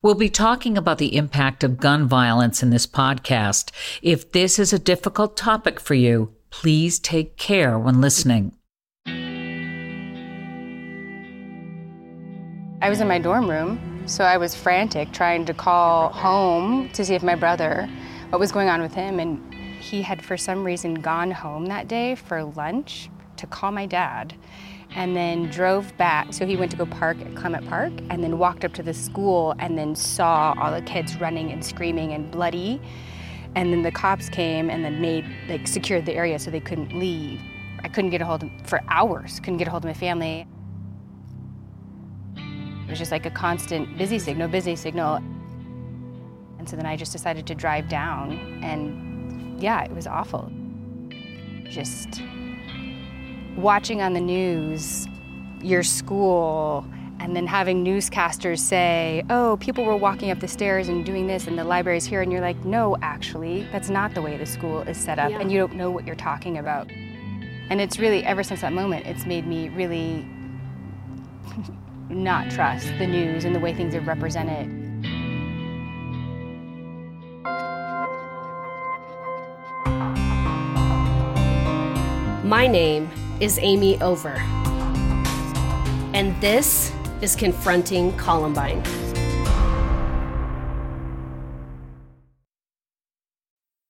We'll be talking about the impact of gun violence in this podcast. If this is a difficult topic for you, please take care when listening. I was in my dorm room, so I was frantic trying to call home to see if my brother, what was going on with him. And he had, for some reason, gone home that day for lunch to call my dad and then drove back. So he went to go park at Clement Park and then walked up to the school and then saw all the kids running and screaming and bloody. And then the cops came and then made, like, secured the area so they couldn't leave. I couldn't get a hold of, for hours, couldn't get a hold of my family. It was just like a constant busy signal, busy signal. And so then I just decided to drive down and yeah, it was awful. Just watching on the news your school and then having newscasters say, oh, people were walking up the stairs and doing this and the library's here, and you're like, no, actually, that's not the way the school is set up, yeah. and you don't know what you're talking about. And it's really, ever since that moment, it's made me really not trust the news and the way things are represented. My name is Amy Over. And this is Confronting Columbine.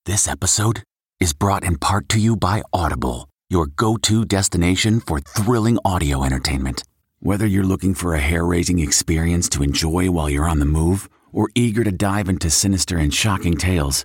This episode is brought in part to you by Audible, your go to destination for thrilling audio entertainment. Whether you're looking for a hair raising experience to enjoy while you're on the move or eager to dive into sinister and shocking tales,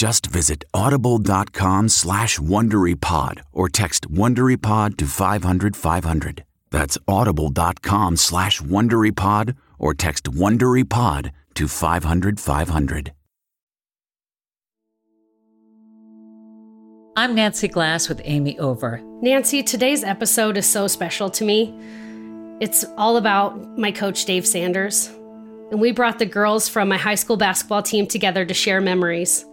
Just visit audible.com slash WonderyPod or text WonderyPod to 500, 500. That's audible.com slash WonderyPod or text WonderyPod to 500, 500. I'm Nancy Glass with Amy Over. Nancy, today's episode is so special to me. It's all about my coach, Dave Sanders. And we brought the girls from my high school basketball team together to share memories.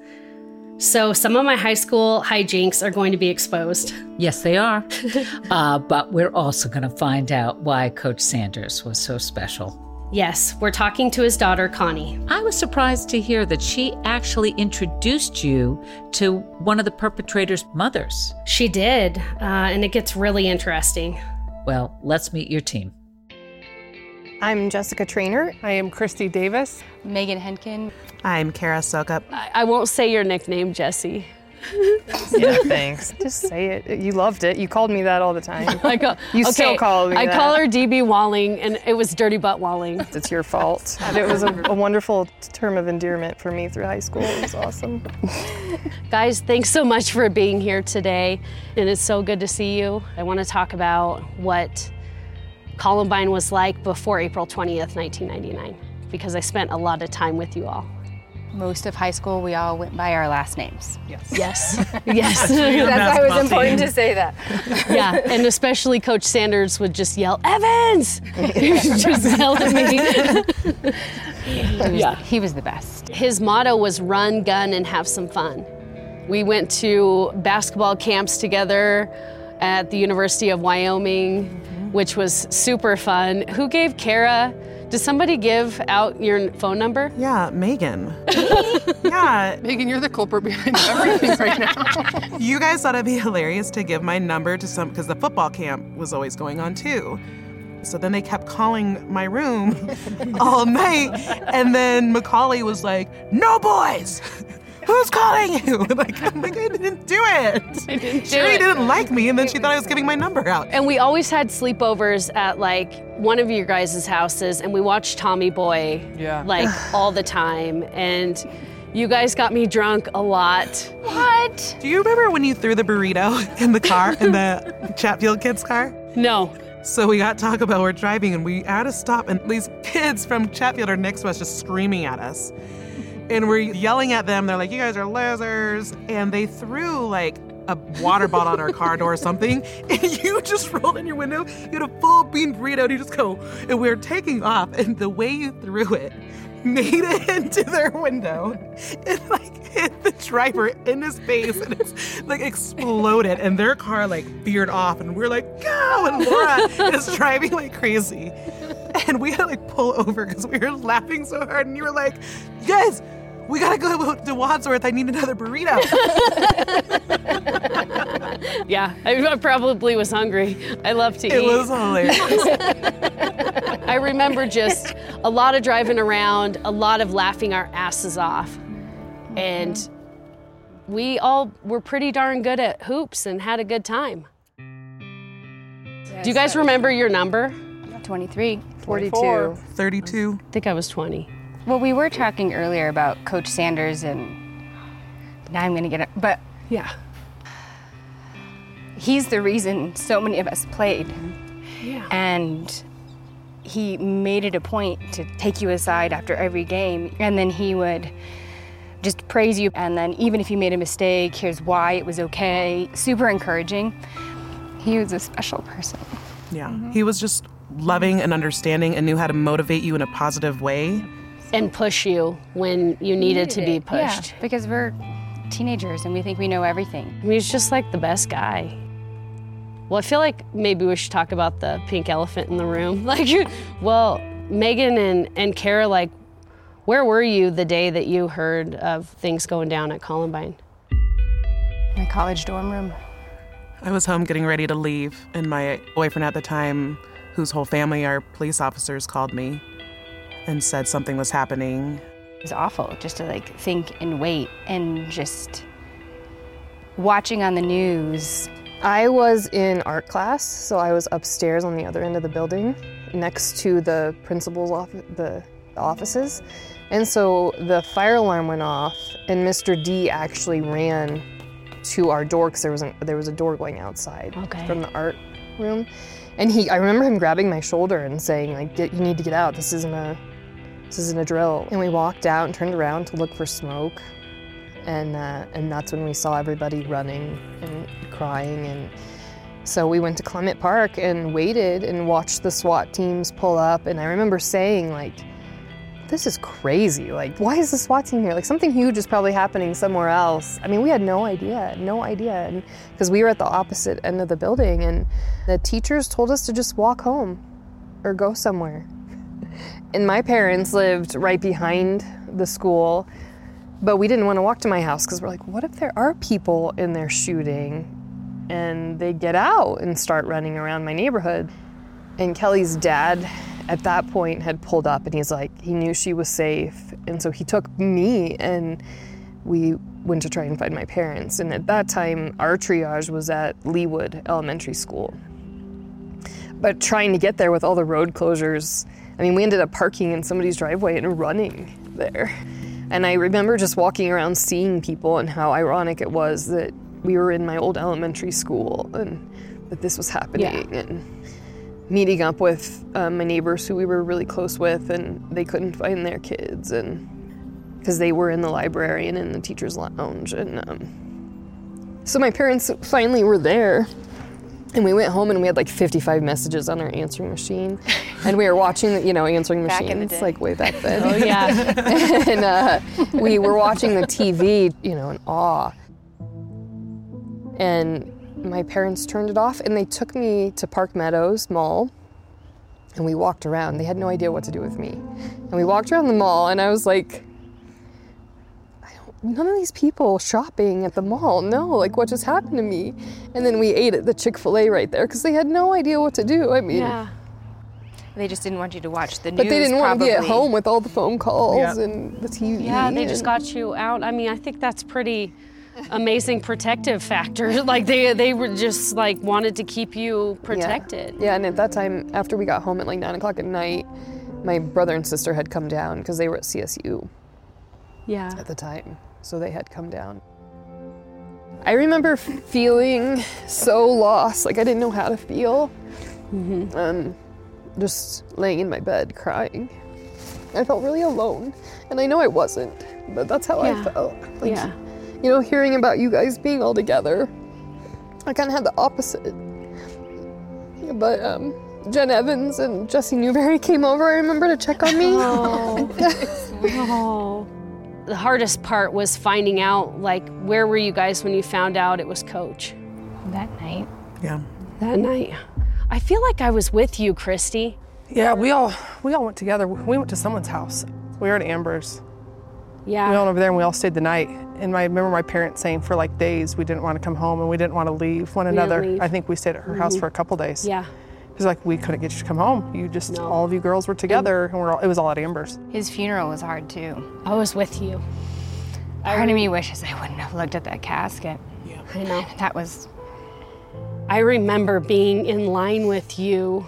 So some of my high school hijinks are going to be exposed. Yes, they are. uh, but we're also going to find out why Coach Sanders was so special. Yes, we're talking to his daughter, Connie. I was surprised to hear that she actually introduced you to one of the perpetrator's mothers. She did, uh, and it gets really interesting. Well, let's meet your team. I'm Jessica Trainer. I am Christy Davis. Megan Henkin. I'm Kara Sokup. I, I won't say your nickname, Jesse. yeah, thanks. Just say it. You loved it. You called me that all the time. I call, you okay, still call me I that. call her DB Walling, and it was Dirty Butt Walling. It's your fault. it was a, a wonderful term of endearment for me through high school. It was awesome. Guys, thanks so much for being here today, and it's so good to see you. I want to talk about what Columbine was like before April 20th, 1999, because I spent a lot of time with you all. Most of high school, we all went by our last names. Yes. Yes. yes. That's why it was important to say that. yeah, and especially Coach Sanders would just yell, Evans! he would just yell at me. he was, yeah. He was the best. His motto was run, gun, and have some fun. We went to basketball camps together at the University of Wyoming which was super fun. Who gave Kara? Did somebody give out your phone number? Yeah, Megan. yeah. Megan, you're the culprit behind everything right now. you guys thought it'd be hilarious to give my number to some, because the football camp was always going on too. So then they kept calling my room all night. And then Macaulay was like, no boys! Who's calling you? Like, I'm like, I didn't do it. I didn't do Sherry it. didn't like me, and then she thought I was giving my number out. And we always had sleepovers at like one of your guys' houses, and we watched Tommy Boy yeah. like all the time. And you guys got me drunk a lot. What? Do you remember when you threw the burrito in the car, in the Chatfield kids' car? No. So we got Taco Bell, we're driving, and we had to stop, and these kids from Chatfield are next to us just screaming at us. And we're yelling at them. They're like, "You guys are losers!" And they threw like a water bottle at our car door or something, and you just rolled in your window. You had a full bean burrito, and you just go, and we are taking off, and the way you threw it made it into their window. And like hit the driver in his face and it's like exploded. And their car like veered off. And we're like go! And Laura is driving like crazy. And we had to like pull over because we were laughing so hard. And you were like you guys we gotta go to Wadsworth. I need another burrito. yeah, I probably was hungry. I love to it eat. It was hilarious. I remember just a lot of driving around, a lot of laughing our asses off. And we all were pretty darn good at hoops and had a good time. Yes, Do you guys remember your number? 23. 42. 32. I think I was 20. Well, we were talking earlier about Coach Sanders, and now I'm going to get it. But yeah, he's the reason so many of us played. Yeah. And he made it a point to take you aside after every game, and then he would just praise you. And then, even if you made a mistake, here's why it was okay. Super encouraging. He was a special person. Yeah. Mm-hmm. He was just loving and understanding and knew how to motivate you in a positive way and push you when you needed, to be pushed. Yeah, because we're teenagers and we think we know everything. I mean, he's just like the best guy. Well, I feel like maybe we should talk about the pink elephant in the room. Like, well, Megan and, and Kara, like, where were you the day that you heard of things going down at Columbine? My college dorm room. I was home getting ready to leave, and my boyfriend at the time, whose whole family are police officers, called me and said something was happening. It was awful just to like think and wait and just watching on the news. I was in art class, so I was upstairs on the other end of the building next to the principal's office, the offices. And so the fire alarm went off, and Mr. D actually ran to our door because there was there was a door going outside okay. from the art room, and he I remember him grabbing my shoulder and saying like, "You need to get out. This isn't a this isn't a drill. And we walked out and turned around to look for smoke. And, uh, and that's when we saw everybody running and crying. And so we went to Clement Park and waited and watched the SWAT teams pull up. And I remember saying, like, this is crazy. Like, why is the SWAT team here? Like, something huge is probably happening somewhere else. I mean, we had no idea, no idea. Because we were at the opposite end of the building, and the teachers told us to just walk home or go somewhere. And my parents lived right behind the school, but we didn't want to walk to my house because we're like, what if there are people in there shooting and they get out and start running around my neighborhood? And Kelly's dad at that point had pulled up and he's like, he knew she was safe. And so he took me and we went to try and find my parents. And at that time, our triage was at Leawood Elementary School. But trying to get there with all the road closures, I mean, we ended up parking in somebody's driveway and running there. And I remember just walking around seeing people and how ironic it was that we were in my old elementary school and that this was happening. Yeah. And meeting up with um, my neighbors who we were really close with, and they couldn't find their kids, and because they were in the library and in the teacher's lounge. And um, so my parents finally were there and we went home and we had like 55 messages on our answering machine. And we were watching, you know, answering Back machines in the day. like way back then. Oh, yeah. and uh, we were watching the TV, you know, in awe. And my parents turned it off and they took me to Park Meadows Mall and we walked around. They had no idea what to do with me. And we walked around the mall and I was like, I don't, none of these people shopping at the mall. No, like what just happened to me? And then we ate at the Chick fil A right there because they had no idea what to do. I mean, yeah. They just didn't want you to watch the news. but they didn't want to be at home with all the phone calls Yeah. and the TV. Yeah, they just got you out. I mean, I think that's pretty amazing protective factor. Like they they were just like wanted to keep you protected. Yeah. yeah, and at that time, after we got home at like nine o'clock at night, my brother and sister had come down because they were at CSU Yeah. at the time, so they had come down. I remember feeling so lost, like I didn't know how to feel. Um, just laying in my bed crying. I felt really alone, and I know I wasn't. but that's how Yeah. I felt. Like, Yeah. you know, hearing about you guys being all together, I kind of had the opposite. But um, Jen Evans and Jesse Newberry came over, I remember, to check on me. Oh. The hardest part was finding out, like, where were you guys when you found out it was Coach That night. Yeah. that night? I feel like I was with you, Christy. Yeah, we all we all went together. We went to someone's house. We were at Amber's. Yeah. We all went over there and we all stayed the night. And I remember my parents saying for like days we didn't want to come home and we didn't want to leave one didn't another. leave. Mm-hmm. I think we stayed at her house for a couple days. yeah. It was like we couldn't get you to come home. You just No. all of you girls were together and we're all, it was all at Amber's. His funeral was hard too. I was with you. Part of me wishes I wouldn't have looked at that casket. Yeah, I know. That was I remember being in line with you,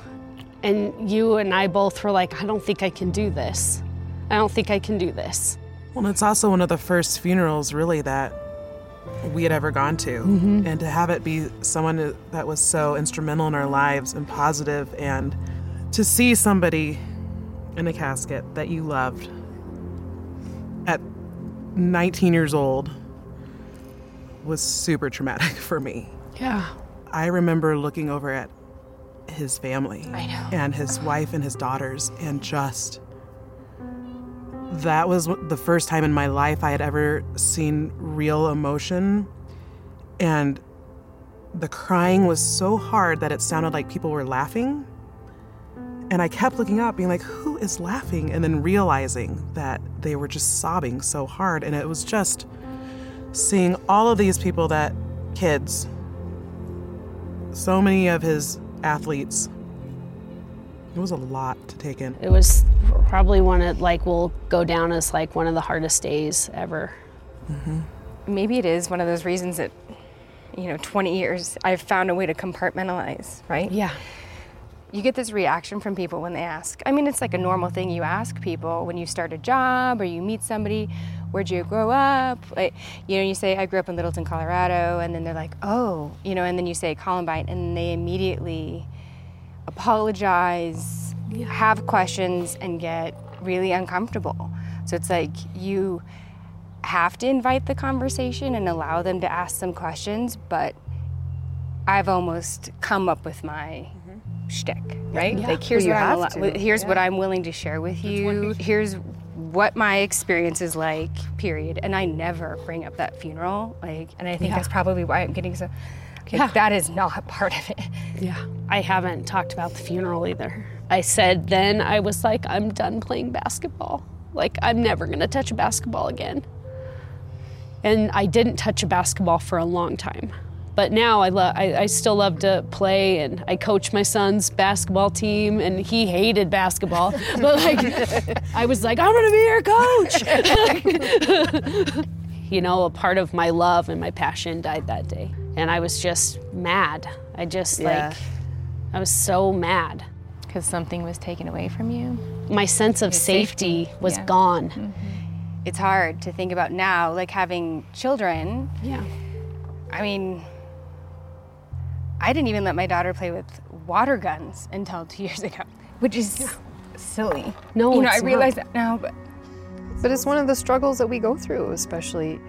and you and I both were like, I don't think I can do this. I don't think I can do this. Well, it's also one of the first funerals, really, that we had ever gone to. Mm-hmm. And to have it be someone that was so instrumental in our lives and positive, and to see somebody in a casket that you loved at 19 years old was super traumatic for me. Yeah. I remember looking over at his family I know. and his wife and his daughters, and just that was the first time in my life I had ever seen real emotion. And the crying was so hard that it sounded like people were laughing. And I kept looking up, being like, who is laughing? And then realizing that they were just sobbing so hard. And it was just seeing all of these people that kids, so many of his athletes, it was a lot to take in. It was probably one of like will go down as like one of the hardest days ever. Mm-hmm. maybe it is one of those reasons that you know 20 years i've found a way to compartmentalize right Yeah. you get this reaction from people when they ask i mean it's like a normal thing you ask people when you start a job or you meet somebody where'd you grow up like, you know you say i grew up in littleton colorado and then they're like oh you know and then you say columbine and they immediately apologize have questions and get really uncomfortable so it's like you have to invite the conversation and allow them to ask some questions, but I've almost come up with my shtick, right? Like here's what I'm to, here's what I'm willing to share with you. Here's what my experience is like, period. And I never bring up that funeral, like, and I think that's probably why I'm getting so. Like, Yeah. That is not part of it. Yeah. I haven't talked about the funeral either. I said then I was like, I'm done playing basketball. Like, I'm never going to touch a basketball again. And I didn't touch a basketball for a long time. But now I, lo- I, I still love to play and I coach my son's basketball team and he hated basketball. But like, I was like, I'm gonna be your coach. you know, a part of my love and my passion died that day. And I was just mad. I just Yeah. like, I was so mad. Because something was taken away from you. My sense of safety, safety, was yeah. gone. Mm-hmm. It's hard to think about now, like having children. Yeah. I mean, I didn't even let my daughter play with water guns until two years ago, which is silly. No, you know, it's I not. realize that now, but But it's one of the struggles that we go through, especially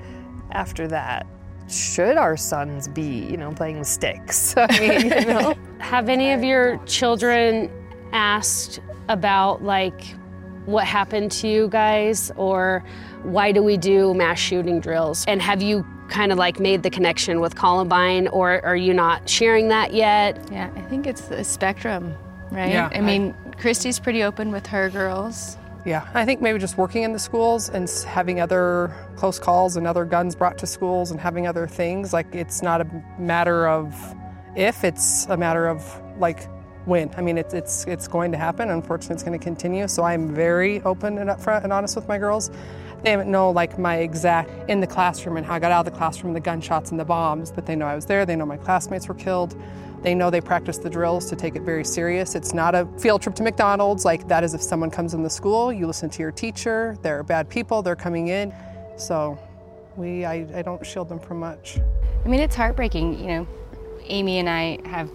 after that. Should our sons be, you know, playing with sticks? I mean, you know. Have any of your children asked about like what happened to you guys or why do we do mass shooting drills? And have you kind of like made the connection with Columbine or are you not sharing that yet? yeah, I think it's a spectrum, right? Yeah, I I- mean, Christy's pretty open with her girls. Yeah, I think maybe just working in the schools and having other close calls and other guns brought to schools and having other things. Like it's not a matter of if, it's a matter of like when. I mean, it's it's it's going to happen. Unfortunately, it's going to continue. So I'm very open and upfront and honest with my girls. They haven't know like my exact in the classroom and how I got out of the classroom, the gunshots and the bombs, but they know I was there. They know my classmates were killed. They know they practice the drills to take it very serious. It's not a field trip to McDonald's. Like that is if someone comes in the school, you listen to your teacher. They're bad people. They're coming in. So we, I, I don't shield them from much. I mean, it's heartbreaking. You know, Amy and I have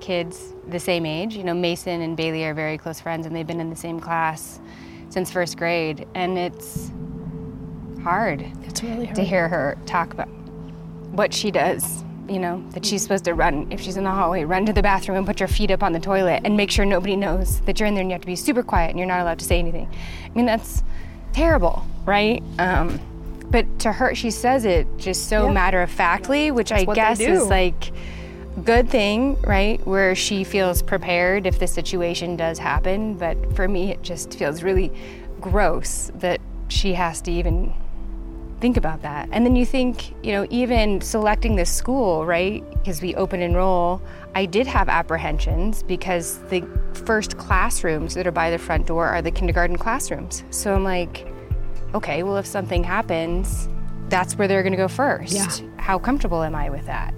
kids the same age. You know, Mason and Bailey are very close friends, and they've been in the same class since first grade. And it's hard It's really hard. to hear her talk about what she does. You know, that she's supposed to run, if she's in the hallway, run to the bathroom and put your feet up on the toilet and make sure nobody knows that you're in there and you have to be super quiet and you're not allowed to say anything. I mean, that's terrible, right? Um, but to her, she says it just so matter of factly, which I guess is like good thing, right? Where she feels prepared if the situation does happen. But for me, it just feels really gross that she has to even think about that. And then you think, you know, even selecting this school, right? Because we open enroll, I did have apprehensions because the first classrooms that are by the front door are the kindergarten classrooms. So I'm like, okay, well, if something happens, that's where they're going to go first. Yeah. How comfortable am I with that?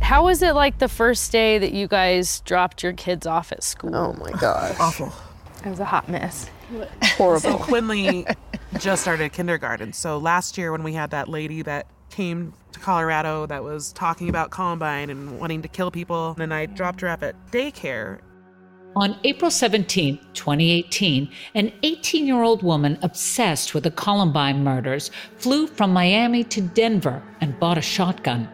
How was it like the first day that you guys dropped your kids off at school? Oh my gosh. Awful. It was a hot mess. Horrible. So Quinley just started kindergarten. So last year when we had that lady that came to Colorado that was talking about Columbine and wanting to kill people, and I dropped her off at daycare. On April 17, 2018, an 18 year old woman obsessed with the Columbine murders flew from Miami to Denver and bought a shotgun.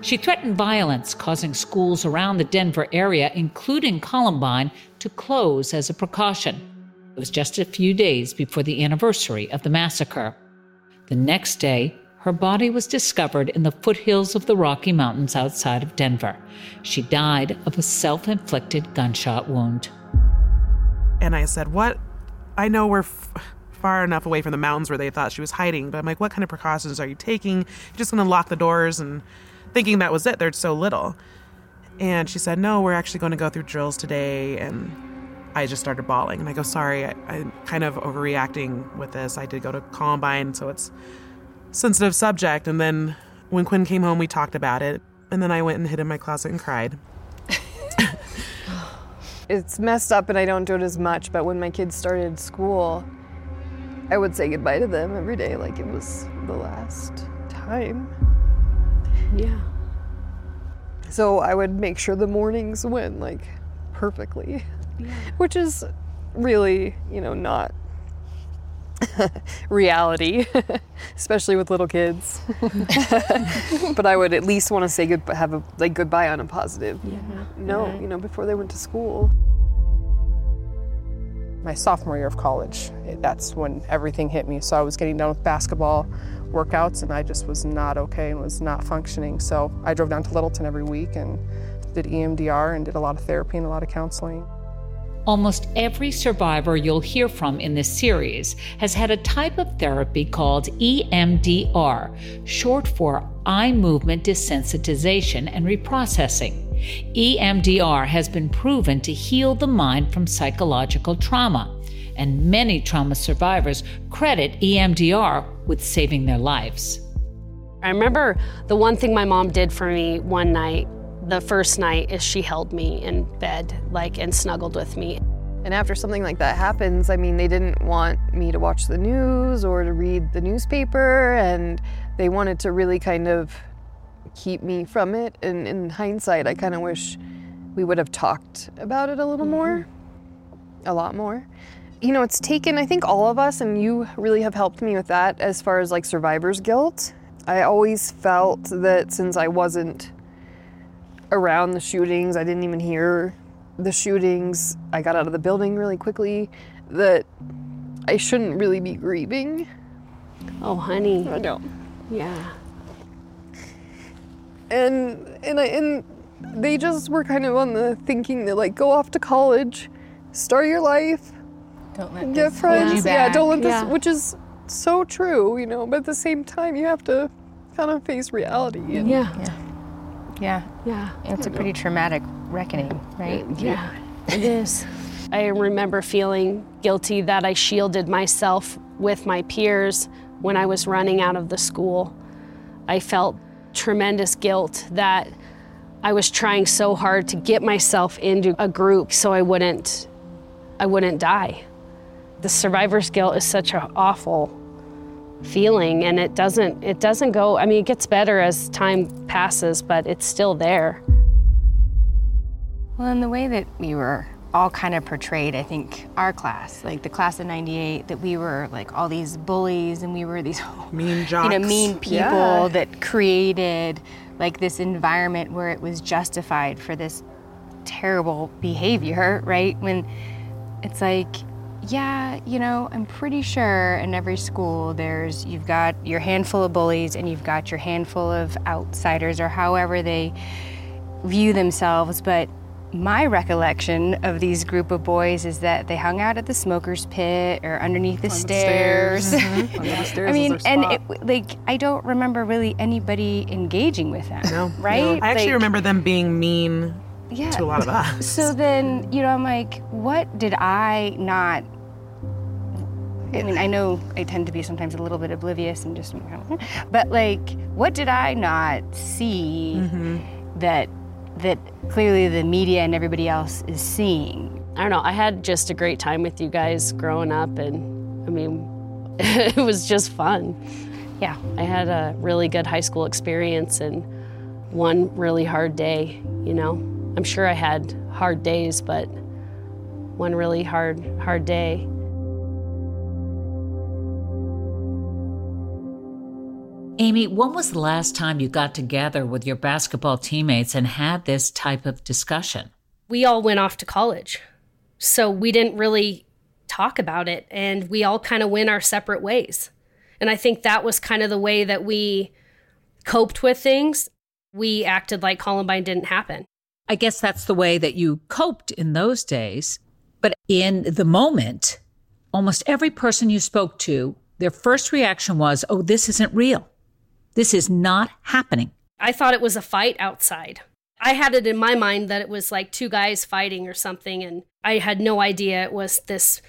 She threatened violence, causing schools around the Denver area, including Columbine, to close as a precaution. It was just a few days before the anniversary of the massacre. The next day, her body was discovered in the foothills of the Rocky Mountains outside of Denver. She died of a self inflicted gunshot wound. And I said, What? I know we're f- far enough away from the mountains where they thought she was hiding, but I'm like, What kind of precautions are you taking? You're just going to lock the doors and thinking that was it. There's so little. And she said, No, we're actually going to go through drills today. And I just started bawling. And I go, Sorry, I, I'm kind of overreacting with this. I did go to Columbine, so it's sensitive subject. And then when Quinn came home, we talked about it. And then I went and hid in my closet and cried. it's messed up and I don't do it as much, but when my kids started school, I would say goodbye to them every day like it was the last time. Yeah. So I would make sure the mornings went like perfectly, which is really, you know, not reality, especially with little kids. but I would at least want to say good, have a like goodbye on a positive. No, you know, before they went to school. my sophomore year of college. That's when everything hit me. So I was getting done with basketball workouts and I just was not okay and was not functioning. So I drove down to Littleton every week and did EMDR and did a lot of therapy and a lot of counseling. Almost every survivor you'll hear from in this series has had a type of therapy called EMDR, short for eye movement desensitization and reprocessing. EMDR has been proven to heal the mind from psychological trauma, and many trauma survivors credit EMDR with saving their lives. I remember the one thing my mom did for me one night, the first night, is she held me in bed, like, and snuggled with me. And after something like that happens, I mean, they didn't want me to watch the news or to read the newspaper, and they wanted to really kind of keep me from it. And in hindsight, I kind of wish we would have talked about it a little more, mm-hmm. a lot more. You know, it's taken, I think, all of us, and you really have helped me with that as far as like survivor's guilt. I always felt that since I wasn't around the shootings, I didn't even hear the shootings, I got out of the building really quickly, that I shouldn't really be grieving. Oh, honey. I know. Yeah. And and I and they just were kind of on the thinking that like go off to college, start your life, Don't let get this hold friends. you Yeah, don't let this Yeah. which is so true, you know, but at the same time you have to kind of face reality. And Yeah. Yeah, Yeah. It's a pretty traumatic reckoning, right? Yeah, it is. I remember feeling guilty that I shielded myself with my peers when I was running out of the school. I felt tremendous guilt that I was trying so hard to get myself into a group so I wouldn't I wouldn't die. The survivor's guilt is such an awful feeling and it doesn't it doesn't go I mean it gets better as time passes but it's still there. Well, in the way that we were all kind of portrayed, I think, our class, like the class of 98, that we were like all these bullies and we were these mean jocks. You know, mean people yeah. that created like this environment where it was justified for this terrible behavior, right? When it's like, yeah, you know, I'm pretty sure in every school there's you've got your handful of bullies and you've got your handful of outsiders or however they view themselves, but my recollection of these group of boys is that they hung out at the smokers pit or underneath the On stairs. The stairs. Mm-hmm. the stairs I mean, and it, like I don't remember really anybody engaging with them. No, right? No. I actually like, remember them being mean yeah. to a lot of us. So then, you know, I'm like, what did I not I mean, I know I tend to be sometimes a little bit oblivious and just, but like, what did I not see mm-hmm. that that clearly the media and everybody else is seeing. I don't know. I had just a great time with you guys growing up, and I mean, it was just fun. Yeah. I had a really good high school experience and one really hard day, you know. I'm sure I had hard days, but one really hard, hard day. Amy, when was the last time you got together with your basketball teammates and had this type of discussion? We all went off to college. So we didn't really talk about it and we all kind of went our separate ways. And I think that was kind of the way that we coped with things. We acted like Columbine didn't happen. I guess that's the way that you coped in those days. But in the moment, almost every person you spoke to, their first reaction was, oh, this isn't real. This is not happening. I thought it was a fight outside. I had it in my mind that it was like two guys fighting or something, and I had no idea it was this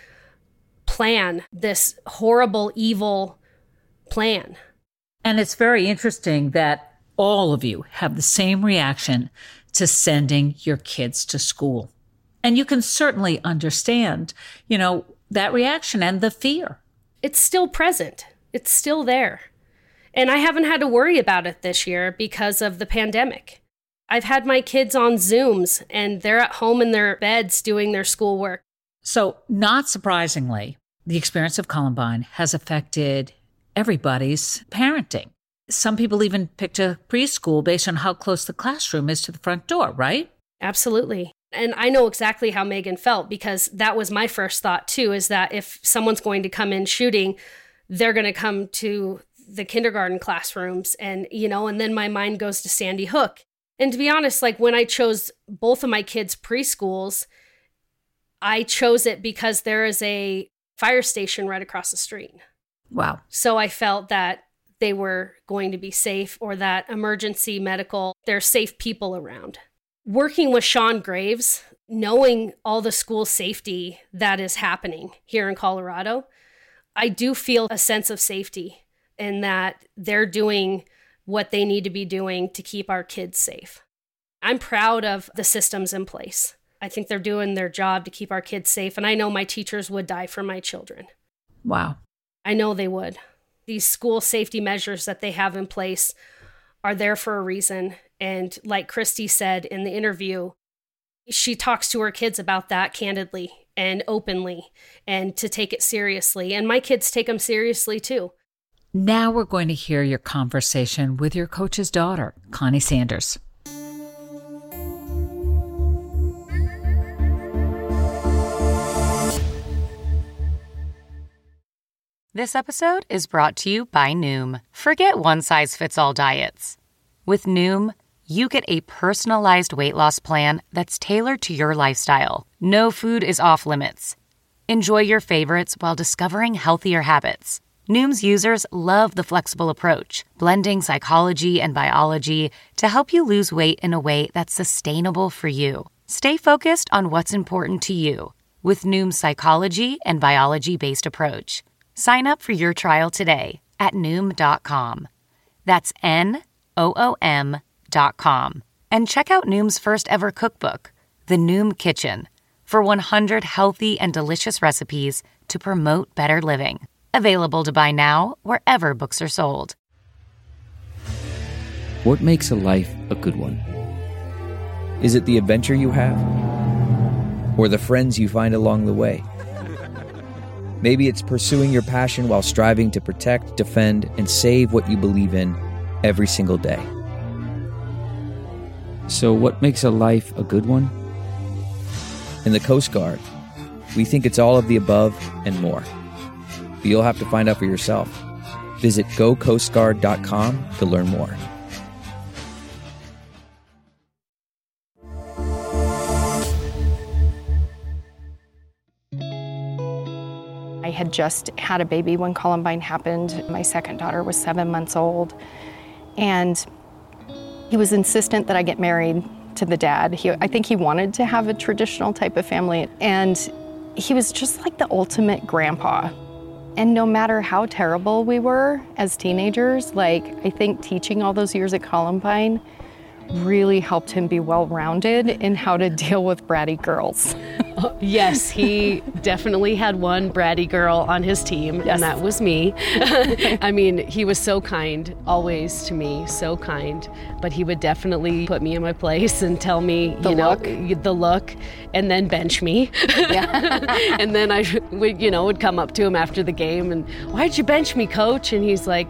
plan, this horrible, evil plan. And it's very interesting that all of you have the same reaction to sending your kids to school. And you can certainly understand, you know, that reaction and the fear. It's still present. It's still there. And I haven't had to worry about it this year because of the pandemic. I've had my kids on Zooms and they're at home in their beds doing their schoolwork. So, not surprisingly, the experience of Columbine has affected everybody's parenting. Some people even picked a preschool based on how close the classroom is to the front door, right? Absolutely. And I know exactly how Megan felt because that was my first thought too is that if someone's going to come in shooting, they're going to come to the kindergarten classrooms and you know and then my mind goes to sandy hook. And to be honest like when i chose both of my kids preschools i chose it because there is a fire station right across the street. Wow. So i felt that they were going to be safe or that emergency medical there's safe people around. Working with sean graves knowing all the school safety that is happening here in colorado i do feel a sense of safety and that they're doing what they need to be doing to keep our kids safe. I'm proud of the systems in place. I think they're doing their job to keep our kids safe, and I know my teachers would die for my children. Wow. I know they would. These school safety measures that they have in place are there for a reason. And like Christy said in the interview, she talks to her kids about that candidly and openly and to take it seriously. And my kids take them seriously too. Now we're going to hear your conversation with your coach's daughter, Connie Sanders. This episode is brought to you by Noom. Forget one size fits all diets. With Noom, you get a personalized weight loss plan that's tailored to your lifestyle. No food is off limits. Enjoy your favorites while discovering healthier habits. Noom's users love the flexible approach, blending psychology and biology to help you lose weight in a way that's sustainable for you. Stay focused on what's important to you with Noom's psychology and biology based approach. Sign up for your trial today at Noom.com. That's N O O M.com. And check out Noom's first ever cookbook, The Noom Kitchen, for 100 healthy and delicious recipes to promote better living. Available to buy now wherever books are sold. What makes a life a good one? Is it the adventure you have? or the friends you find along the way. Maybe it's pursuing your passion while striving to protect, defend, and save what you believe in every single day. So, what makes a life a good one? In the Coast Guard, we think it's all of the above and more. But you'll have to find out for yourself. Visit gocoastguard.com to learn more. I had just had a baby when Columbine happened. My second daughter was seven months old. And he was insistent that I get married to the dad. He, I think he wanted to have a traditional type of family. And he was just like the ultimate grandpa. And no matter how terrible we were as teenagers, like I think teaching all those years at Columbine really helped him be well rounded in how to deal with bratty girls. yes, he definitely had one bratty girl on his team, Yes. and that was me. I mean, he was so kind, always to me, so kind. But he would definitely put me in my place and tell me, The you know, look. the look, and then bench me. and then I would, you know, would come up to him after the game and, why'd you bench me, coach? And he's like,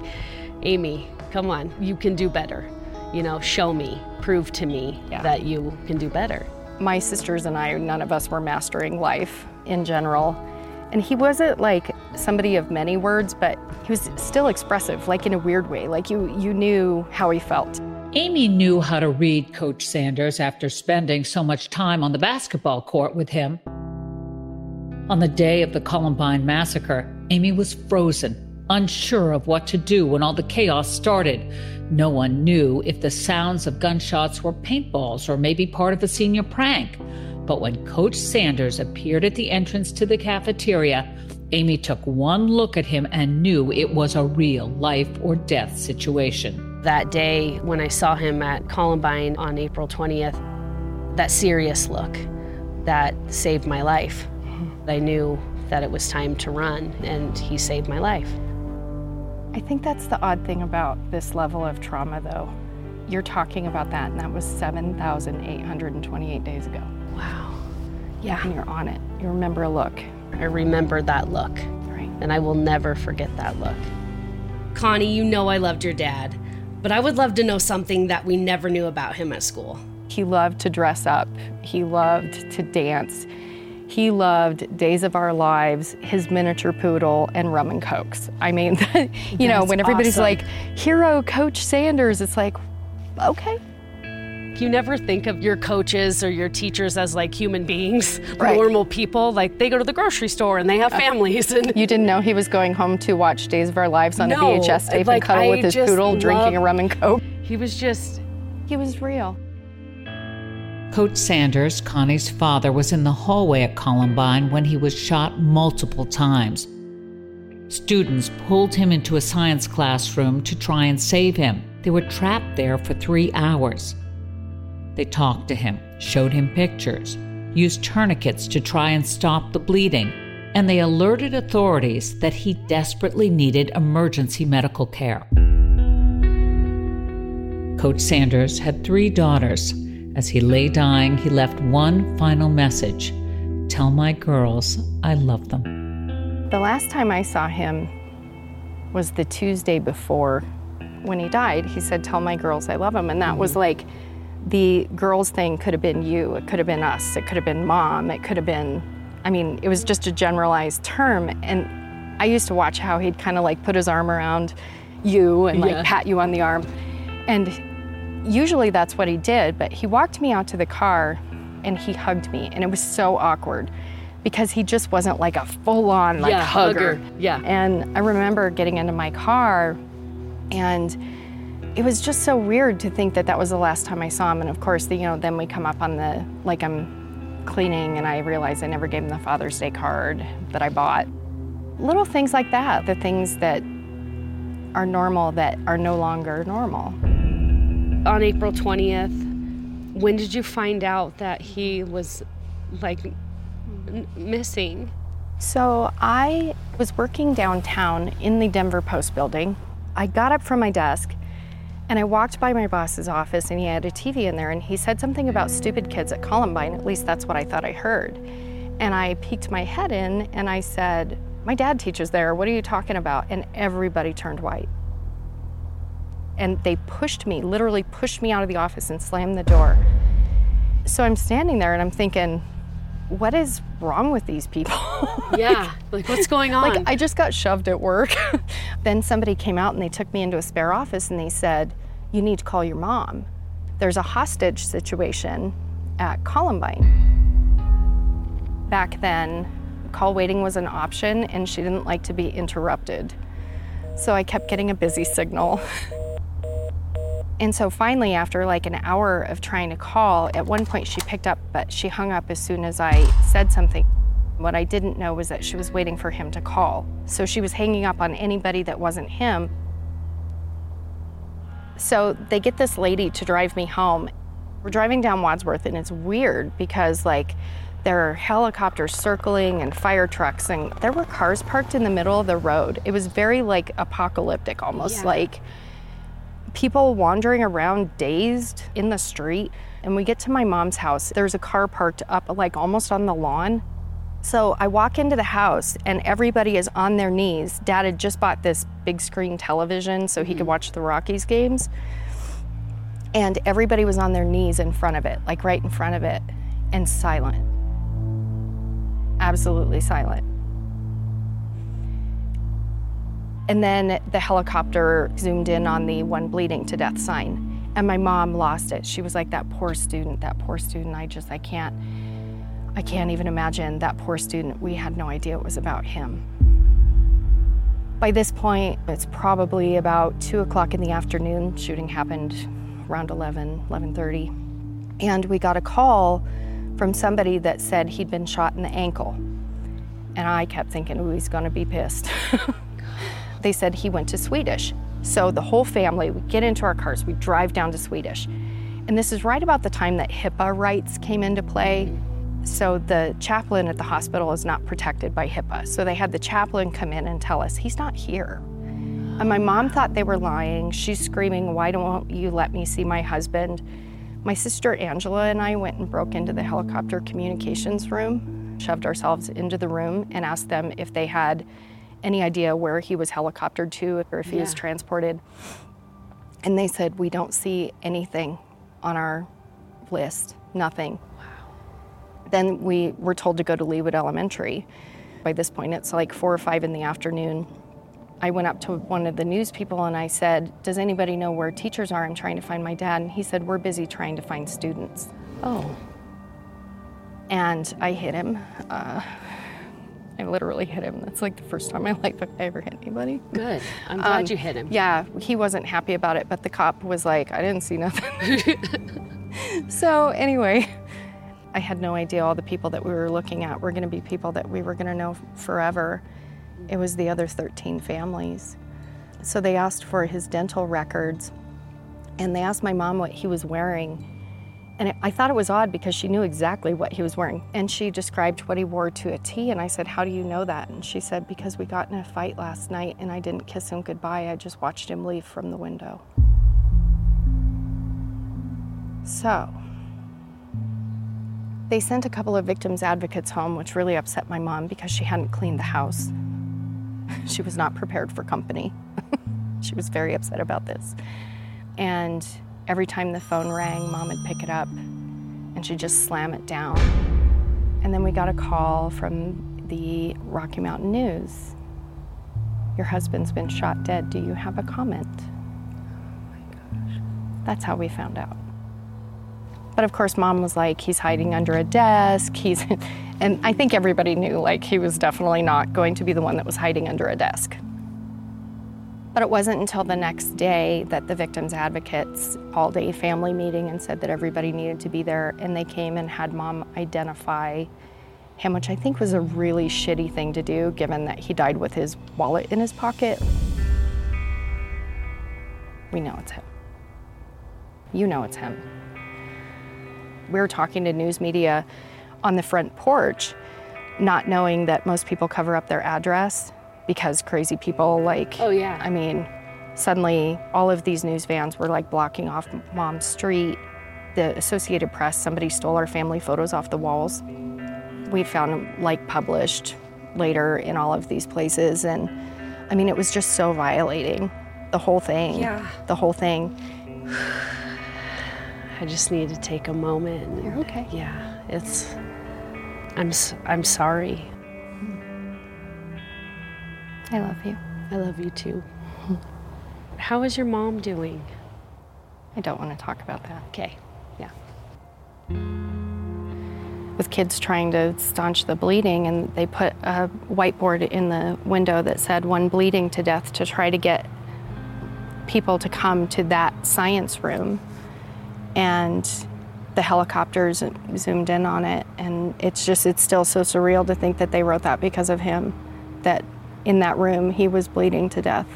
Amy, come on, you can do better. You know, show me, prove to me that you can do better. My sisters and I, none of us were mastering life in general. And he wasn't like somebody of many words, but he was still expressive, like in a weird way. Like you, you knew how he felt. Amy knew how to read Coach Sanders after spending so much time on the basketball court with him. On the day of the Columbine massacre, Amy was frozen, unsure of what to do when all the chaos started. No one knew if the sounds of gunshots were paintballs or maybe part of a senior prank. But when Coach Sanders appeared at the entrance to the cafeteria, Amy took one look at him and knew it was a real life or death situation. That day when I saw him at Columbine on April 20th, that serious look that saved my life. I knew that it was time to run, and he saved my life. I think that's the odd thing about this level of trauma, though. You're talking about that, and that was 7,828 days ago. Wow. Yeah. And you're on it. You remember a look. I remember that look, Right. and I will never forget that look. Connie, you know I loved your dad, but I would love to know something that we never knew about him at school. He loved to dress up, he loved to dance. He loved Days of Our Lives, his miniature poodle, and rum and cokes. I mean, you know, That's when everybody's awesome. like, hero Coach Sanders, it's like, okay. You never think of your coaches or your teachers as like human beings, Right. normal people. Like they go to the grocery store and they have oh. families. And You didn't know he was going home to watch Days of Our Lives on No, a VHS tape like, and cuddle I with his poodle, drinking a rum and coke. he was just He was real. Coach Sanders, Connie's father, was in the hallway at Columbine when he was shot multiple times. Students pulled him into a science classroom to try and save him. They were trapped there for three hours. They talked to him, showed him pictures, used tourniquets to try and stop the bleeding, and they alerted authorities that he desperately needed emergency medical care. Coach Sanders had three daughters. As he lay dying, he left one final message Tell my girls I love them. The last time I saw him was the Tuesday before when he died. He said, Tell my girls I love them. And that was mm-hmm. like the girls thing could have been you, it could have been us, it could have been mom, it could have been, I mean, it was just a generalized term. And I used to watch how he'd kind of like put his arm around you and like Yeah. pat you on the arm. And usually that's what he did, but he walked me out to the car and he hugged me. And it was so awkward because he just wasn't like a full on like Yeah, hugger. hugger. Yeah. And I remember getting into my car and it was just so weird to think that that was the last time I saw him. And of course, the, you know, then we come up on the, like I'm cleaning and I realize I never gave him the Father's Day card that I bought. Little things like that, the things that are normal that are no longer normal. On April 20th. When did you find out that he was like n- missing? So I was working downtown in the Denver Post building. I got up from my desk And I walked by my boss's office and he had a TV in there and he said something about stupid kids at Columbine. At least that's what I thought I heard. And I peeked my head in and I said, My dad teaches there. What are you talking about? And everybody turned white. And they pushed me, literally pushed me out of the office and slammed the door. So I'm standing there and I'm thinking, what is wrong with these people? Yeah, like what's going on? Like I just got shoved at work. then somebody came out and they took me into a spare office and they said, "You need to call your mom. There's a hostage situation at Columbine." Back then, call waiting was an option and she didn't like to be interrupted. So I kept getting a busy signal. And so finally, after like an hour of trying to call, at one point she picked up, but she hung up as soon as I said something. What I didn't know was that she was waiting for him to call. So she was hanging up on anybody that wasn't him. So they get this lady to drive me home. We're driving down Wadsworth, and it's weird because, like, there are helicopters circling and fire trucks, and there were cars parked in the middle of the road. It was very, like, apocalyptic, almost Yeah. like people wandering around dazed in the street. And we get to my mom's house. There's a car parked up, like almost on the lawn. So I walk into the house and everybody is on their knees. Dad had just bought this big screen television so he could mm-hmm. watch the Rockies games. And everybody was on their knees in front of it, like right in front of it, and silent. Absolutely silent. And then the helicopter zoomed in on the one bleeding to death sign. And my mom lost it. She was like, that poor student, that poor student. I just, I can't, I can't even imagine that poor student. We had no idea it was about him. By this point, it's probably about two o'clock in the afternoon. Shooting happened around 11, 11.30. And we got a call from somebody that said he'd been shot in the ankle. And I kept thinking, ooh, he's gonna be pissed. they said he went to Swedish. So the whole family, we get into our cars, we drive down to Swedish. And this is right about the time that HIPAA rights came into play. So the chaplain at the hospital is not protected by HIPAA. So they had the chaplain come in and tell us, he's not here. And my mom thought they were lying. She's screaming, why don't you let me see my husband? My sister Angela and I went and broke into the helicopter communications room, shoved ourselves into the room, and asked them if they had any idea where he was helicoptered to or if he was transported. And they said, We don't see anything on our list, nothing. Wow. Then we were told to go to Leawood Elementary. By this point, it's like four or five in the afternoon. I went up to one of the news people and I said, Does anybody know where teachers are? I'm trying to find my dad. And he said, We're busy trying to find students. oh, And I hit him. Uh, I literally hit him. That's like the first time in my life I ever hit anybody. good. I'm glad Um, you hit him. Yeah, he wasn't happy about it, but the cop was like, I didn't see nothing. so, anyway, I had no idea all the people that we were looking at were going to be people that we were going to know forever. It was the other 13 families. So, they asked for his dental records and they asked my mom what he was wearing. And I thought it was odd because she knew exactly what he was wearing. And she described what he wore to a T. And I said, How do you know that? And she said, Because we got in a fight last night and I didn't kiss him goodbye. I just watched him leave from the window. So, they sent a couple of victims' advocates home, which really upset my mom because she hadn't cleaned the house. She was not prepared for company. she was very upset about this. And every time the phone rang, mom would pick it up and she'd just slam it down. And then we got a call from the Rocky Mountain News. Your husband's been shot dead. Do you have a comment? Oh That's how we found out. But of course, mom was like, he's hiding under a desk. He's, and I think everybody knew like he was definitely not going to be the one that was hiding under a desk. But it wasn't until the next day that the victims' advocates called a family meeting and said that everybody needed to be there. And they came and had mom identify him, which I think was a really shitty thing to do given that he died with his wallet in his pocket. We know it's him. You know it's him. We were talking to news media on the front porch, not knowing that most people cover up their address because crazy people like Oh, yeah. I mean, suddenly all of these news vans were like blocking off mom's street. The Associated Press, somebody stole our family photos off the walls. We found them like published later in all of these places. And I mean, it was just so violating. The whole thing. Yeah. The whole thing. I just need to take a moment. You're okay. Yeah, it's. I'm I'm sorry. I love you. I love you too. How is your mom doing? I don't want to talk about that. Okay. Yeah. with kids trying to staunch the bleeding, and they put a whiteboard in the window that said one bleeding to death to try to get people to come to that science room. And the helicopters zoomed in on it, and it's just, it's still so surreal to think that they wrote that because of him, that in that room he was bleeding to death.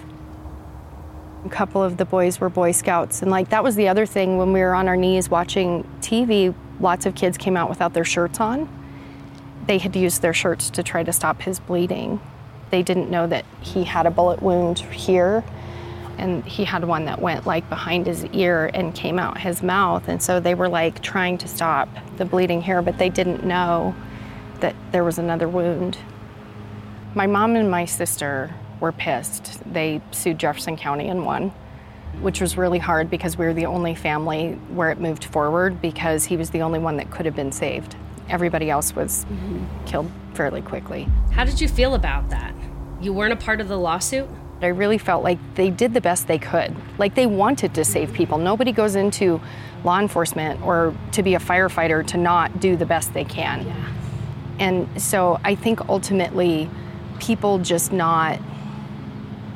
A couple of the boys were Boy Scouts, and like that was the other thing when we were on our knees watching TV, lots of kids came out without their shirts on. They had used their shirts to try to stop his bleeding. They didn't know that he had a bullet wound here, and he had one that went like behind his ear and came out his mouth. And so they were like trying to stop the bleeding here, but they didn't know that there was another wound. My mom and my sister were pissed. They sued Jefferson County and won, which was really hard because we were the only family where it moved forward because he was the only one that could have been saved. Everybody else was mm-hmm. killed fairly quickly. How did you feel about that? You weren't a part of the lawsuit? I really felt like they did the best they could. Like they wanted to save people. Nobody goes into law enforcement or to be a firefighter to not do the best they can. Yeah. And so I think ultimately people just not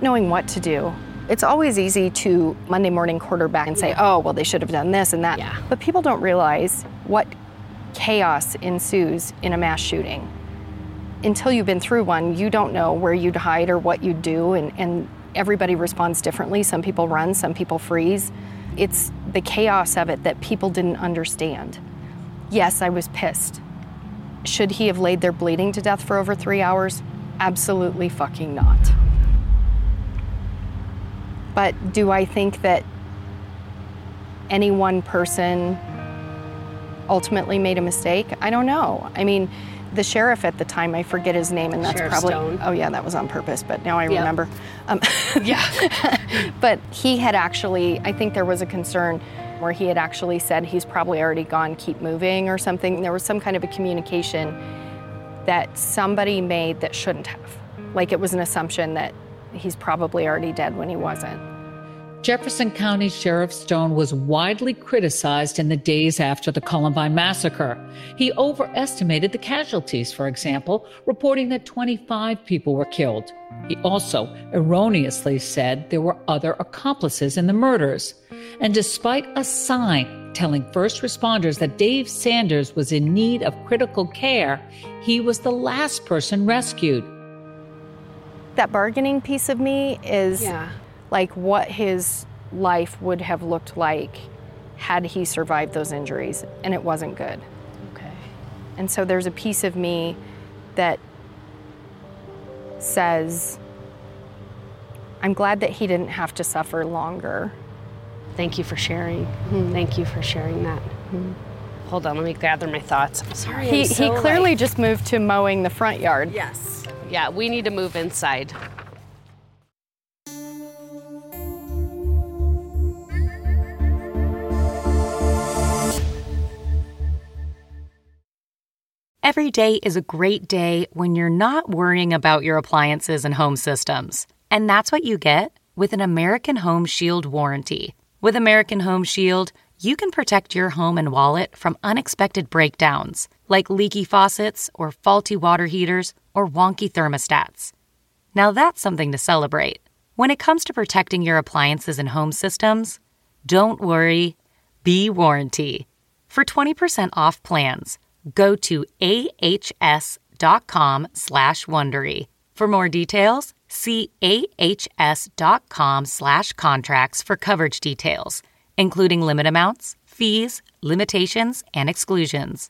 knowing what to do. It's always easy to Monday morning quarterback and say, oh, well, they should have done this and that. Yeah. But people don't realize what chaos ensues in a mass shooting. Until you've been through one, you don't know where you'd hide or what you'd do, and, and everybody responds differently. Some people run, some people freeze. It's the chaos of it that people didn't understand. Yes, I was pissed. Should he have laid there bleeding to death for over three hours? Absolutely fucking not. But do I think that any one person ultimately made a mistake? I don't know. I mean, the sheriff at the time, I forget his name, and that's Sheriff probably Stone. oh yeah, that was on purpose. But now I Yeah. remember. Um, Yeah. but he had actually, I think there was a concern where he had actually said he's probably already gone, keep moving or something. There was some kind of a communication that somebody made that shouldn't have. Like it was an assumption that he's probably already dead when he wasn't. Jefferson County Sheriff Stone was widely criticized in the days after the Columbine massacre. He overestimated the casualties, for example, reporting that 25 people were killed. He also erroneously said there were other accomplices in the murders. And despite a sign telling first responders that Dave Sanders was in need of critical care, he was the last person rescued. That bargaining piece of me is Yeah. like what his life would have looked like had he survived those injuries, and it wasn't good. Okay. And so there's a piece of me that says, I'm glad that he didn't have to suffer longer. Thank you for sharing. Hmm. Thank you for sharing that. Hmm. Hold on, let me gather my thoughts. I'm sorry. He, I'm so, he clearly like- just moved to mowing the front yard. Yes. Yeah, we need to move inside. Every day is a great day when you're not worrying about your appliances and home systems. And that's what you get with an American Home Shield warranty. With American Home Shield, you can protect your home and wallet from unexpected breakdowns, like leaky faucets or faulty water heaters or wonky thermostats. Now that's something to celebrate. When it comes to protecting your appliances and home systems, don't worry, be warranty. For 20% off plans, go to ahs.com slash Wondery. For more details, see ahs.com slash contracts for coverage details, including limit amounts, fees, limitations, and exclusions.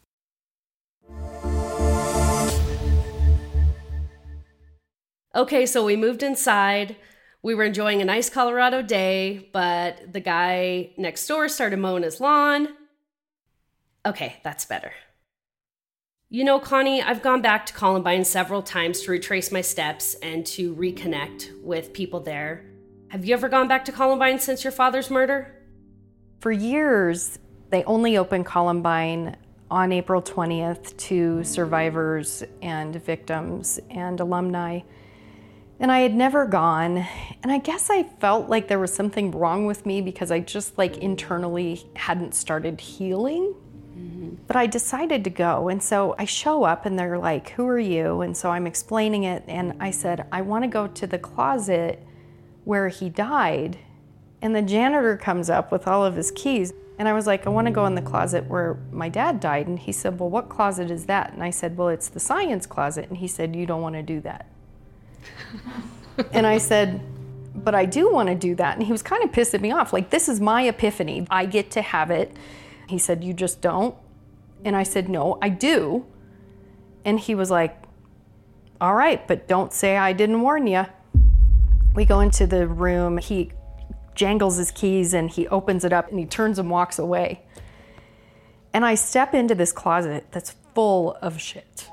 Okay, so we moved inside. We were enjoying a nice Colorado day, but the guy next door started mowing his lawn. Okay, that's better. You know, Connie, I've gone back to Columbine several times to retrace my steps and to reconnect with people there. Have you ever gone back to Columbine since your father's murder? For years, they only opened Columbine on April 20th to survivors and victims and alumni. And I had never gone. And I guess I felt like there was something wrong with me because I just like internally hadn't started healing. But I decided to go. And so I show up and they're like, Who are you? And so I'm explaining it. And I said, I want to go to the closet where he died. And the janitor comes up with all of his keys. And I was like, I want to go in the closet where my dad died. And he said, Well, what closet is that? And I said, Well, it's the science closet. And he said, You don't want to do that. and I said, But I do want to do that. And he was kind of pissing me off. Like, this is my epiphany. I get to have it. He said, You just don't. And I said, No, I do. And he was like, All right, but don't say I didn't warn you. We go into the room. He jangles his keys and he opens it up and he turns and walks away. And I step into this closet that's full of shit.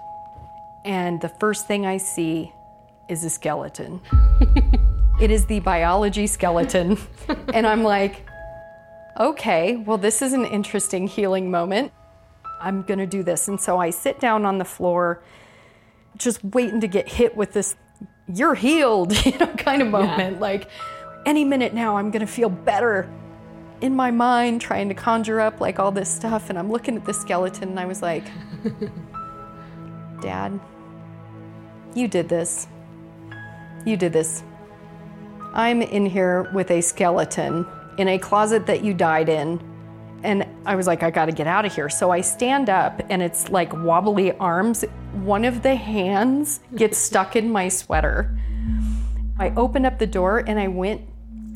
And the first thing I see is a skeleton. it is the biology skeleton. and I'm like, okay, well, this is an interesting healing moment. I'm gonna do this. And so I sit down on the floor, just waiting to get hit with this, you're healed, you know, kind of moment. Like, any minute now, I'm gonna feel better in my mind, trying to conjure up like all this stuff. And I'm looking at the skeleton and I was like, Dad, you did this. You did this. I'm in here with a skeleton in a closet that you died in. And I was like, I gotta get out of here. So I stand up and it's like wobbly arms. One of the hands gets stuck in my sweater. I opened up the door and I went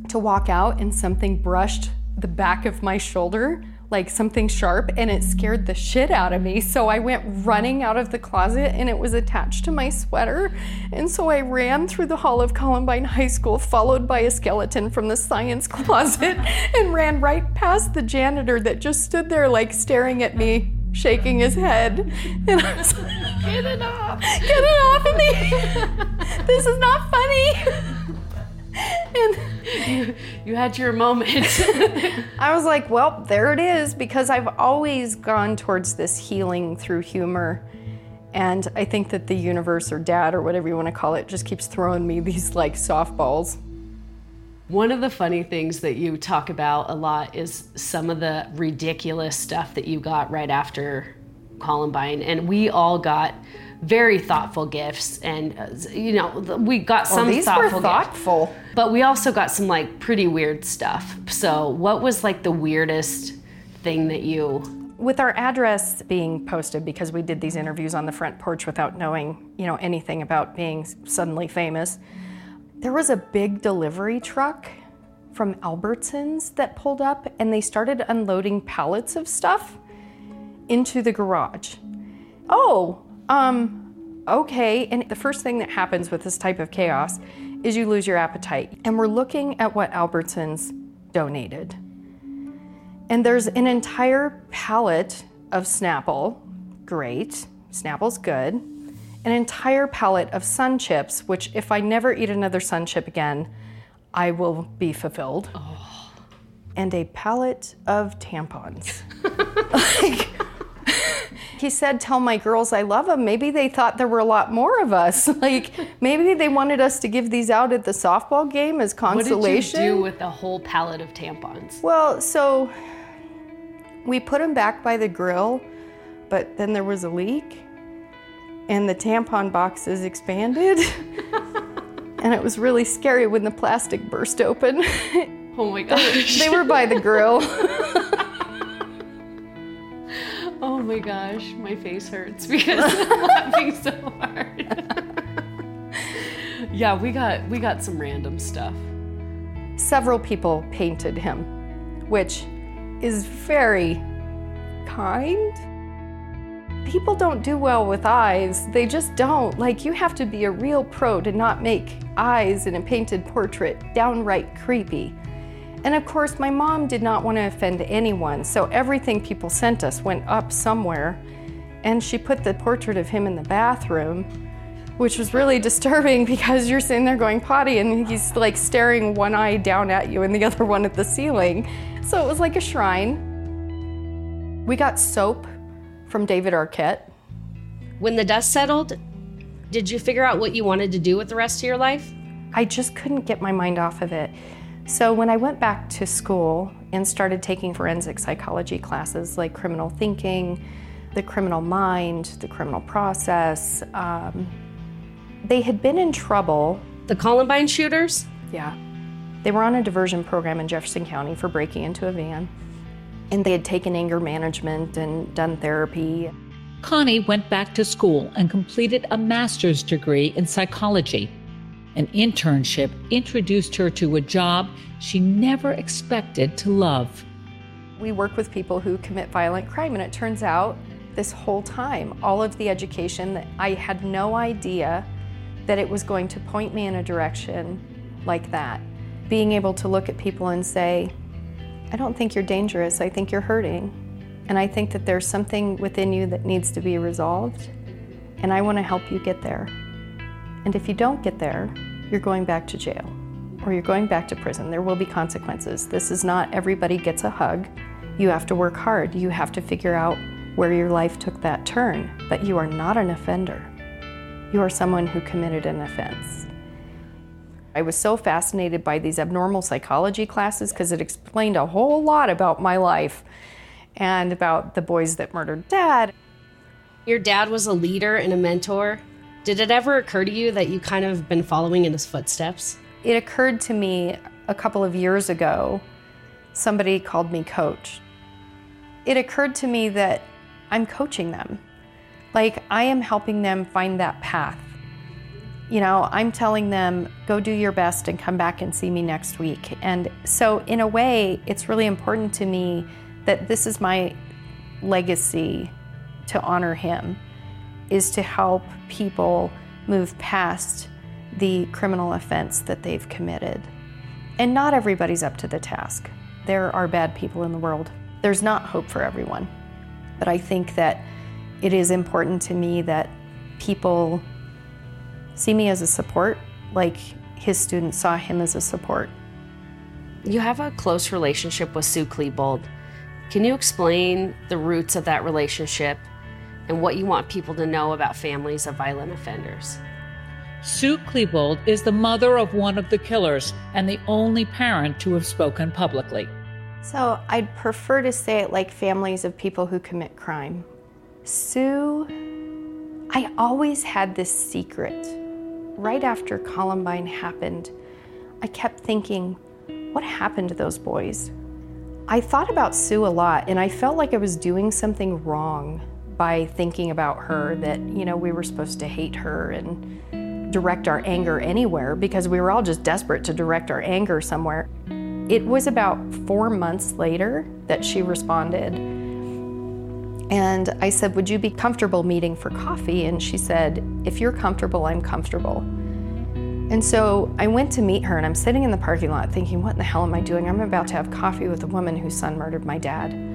to walk out, and something brushed the back of my shoulder, like something sharp, and it scared the shit out of me. So I went running out of the closet and it was attached to my sweater. And so I ran through the hall of Columbine High School, followed by a skeleton from the science closet, and ran right past the janitor that just stood there, like staring at me. Shaking his head, and I was like, "Get it off! Get it off of me! this is not funny." and you, you had your moment. I was like, well, there it is, because I've always gone towards this healing through humor. And I think that the universe or dad or whatever you want to call it just keeps throwing me these like softballs. One of the funny things that you talk about a lot is some of the ridiculous stuff that you got right after Columbine. And we all got very thoughtful gifts and uh, you know we got some well, these thoughtful were thoughtful gifts, but we also got some like pretty weird stuff. So what was like the weirdest thing that you with our address being posted because we did these interviews on the front porch without knowing you know anything about being suddenly famous there was a big delivery truck from albertsons that pulled up and they started unloading pallets of stuff into the garage. Oh um, okay. And the first thing that happens with this type of chaos is you lose your appetite. And we're looking at what Albertsons donated. And there's an entire pallet of Snapple. Great. Snapple's good. An entire pallet of Sun Chips, which if I never eat another Sun Chip again, I will be fulfilled. Oh. And a pallet of tampons. like, he said, Tell my girls I love them. Maybe they thought there were a lot more of us. like, maybe they wanted us to give these out at the softball game as consolation. What did you do with the whole pallet of tampons? Well, so we put them back by the grill, but then there was a leak and the tampon boxes expanded. and it was really scary when the plastic burst open. Oh my gosh. they were by the grill. Oh my gosh, my face hurts because I'm laughing so hard. yeah, we got we got some random stuff. Several people painted him, which is very kind. people don't do well with eyes. They just don't. Like, you have to be a real pro to not make eyes in a painted portrait downright creepy. And of course, my mom did not want to offend anyone, so everything people sent us went up somewhere. And she put the portrait of him in the bathroom, which was really disturbing because you're sitting there going potty and he's like staring one eye down at you and the other one at the ceiling. So it was like a shrine. We got soap from David Arquette. When the dust settled, did you figure out what you wanted to do with the rest of your life? I just couldn't get my mind off of it. So when I went back to school and started taking forensic psychology classes like criminal thinking, the criminal mind, the criminal process, um, they had been in trouble. The Columbine shooters? Yeah. They were on a diversion program in Jefferson County for breaking into a van and they had taken anger management and done therapy. Connie went back to school and completed a master's degree in psychology. An internship introduced her to a job she never expected to love. We work with people who commit violent crime, and it turns out this whole time, all of the education that I had no idea that it was going to point me in a direction like that. Being able to look at people and say, I don't think you're dangerous. I think you're hurting. And I think that there's something within you that needs to be resolved. And I want to help you get there. And if you don't get there, you're going back to jail or you're going back to prison. There will be consequences. This is not everybody gets a hug. You have to work hard. You have to figure out where your life took that turn. But you are not an offender. You are someone who committed an offense. I was so fascinated by these abnormal psychology classes because it explained a whole lot about my life and about the boys that murdered dad. Your dad was a leader and a mentor. Did it ever occur to you that you kind of been following in his footsteps? It occurred to me a couple of years ago. Somebody called me coach. It occurred to me that I'm coaching them. Like I am helping them find that path you know, I'm telling them, go do your best and come back and see me next week. And so, in a way, it's really important to me that this is my legacy to honor him, is to help people move past the criminal offense that they've committed. And not everybody's up to the task. There are bad people in the world. There's not hope for everyone. But I think that it is important to me that people see me as a support, like his students saw him as a support. You have a close relationship with Sue Klebold. Can you explain the roots of that relationship and what you want people to know about families of violent offenders? Sue Klebold is the mother of one of the killers and the only parent to have spoken publicly. So I'd prefer to say it like families of people who commit crime. Sue, I always had this secret right after Columbine happened, I kept thinking, what happened to those boys? I thought about Sue a lot, and I felt like I was doing something wrong by thinking about her, that, you know, we were supposed to hate her and direct our anger anywhere because we were all just desperate to direct our anger somewhere. It was about four months later that she responded. And I said, Would you be comfortable meeting for coffee? And she said, If you're comfortable, I'm comfortable. And so I went to meet her, and I'm sitting in the parking lot thinking, What in the hell am I doing? I'm about to have coffee with a woman whose son murdered my dad.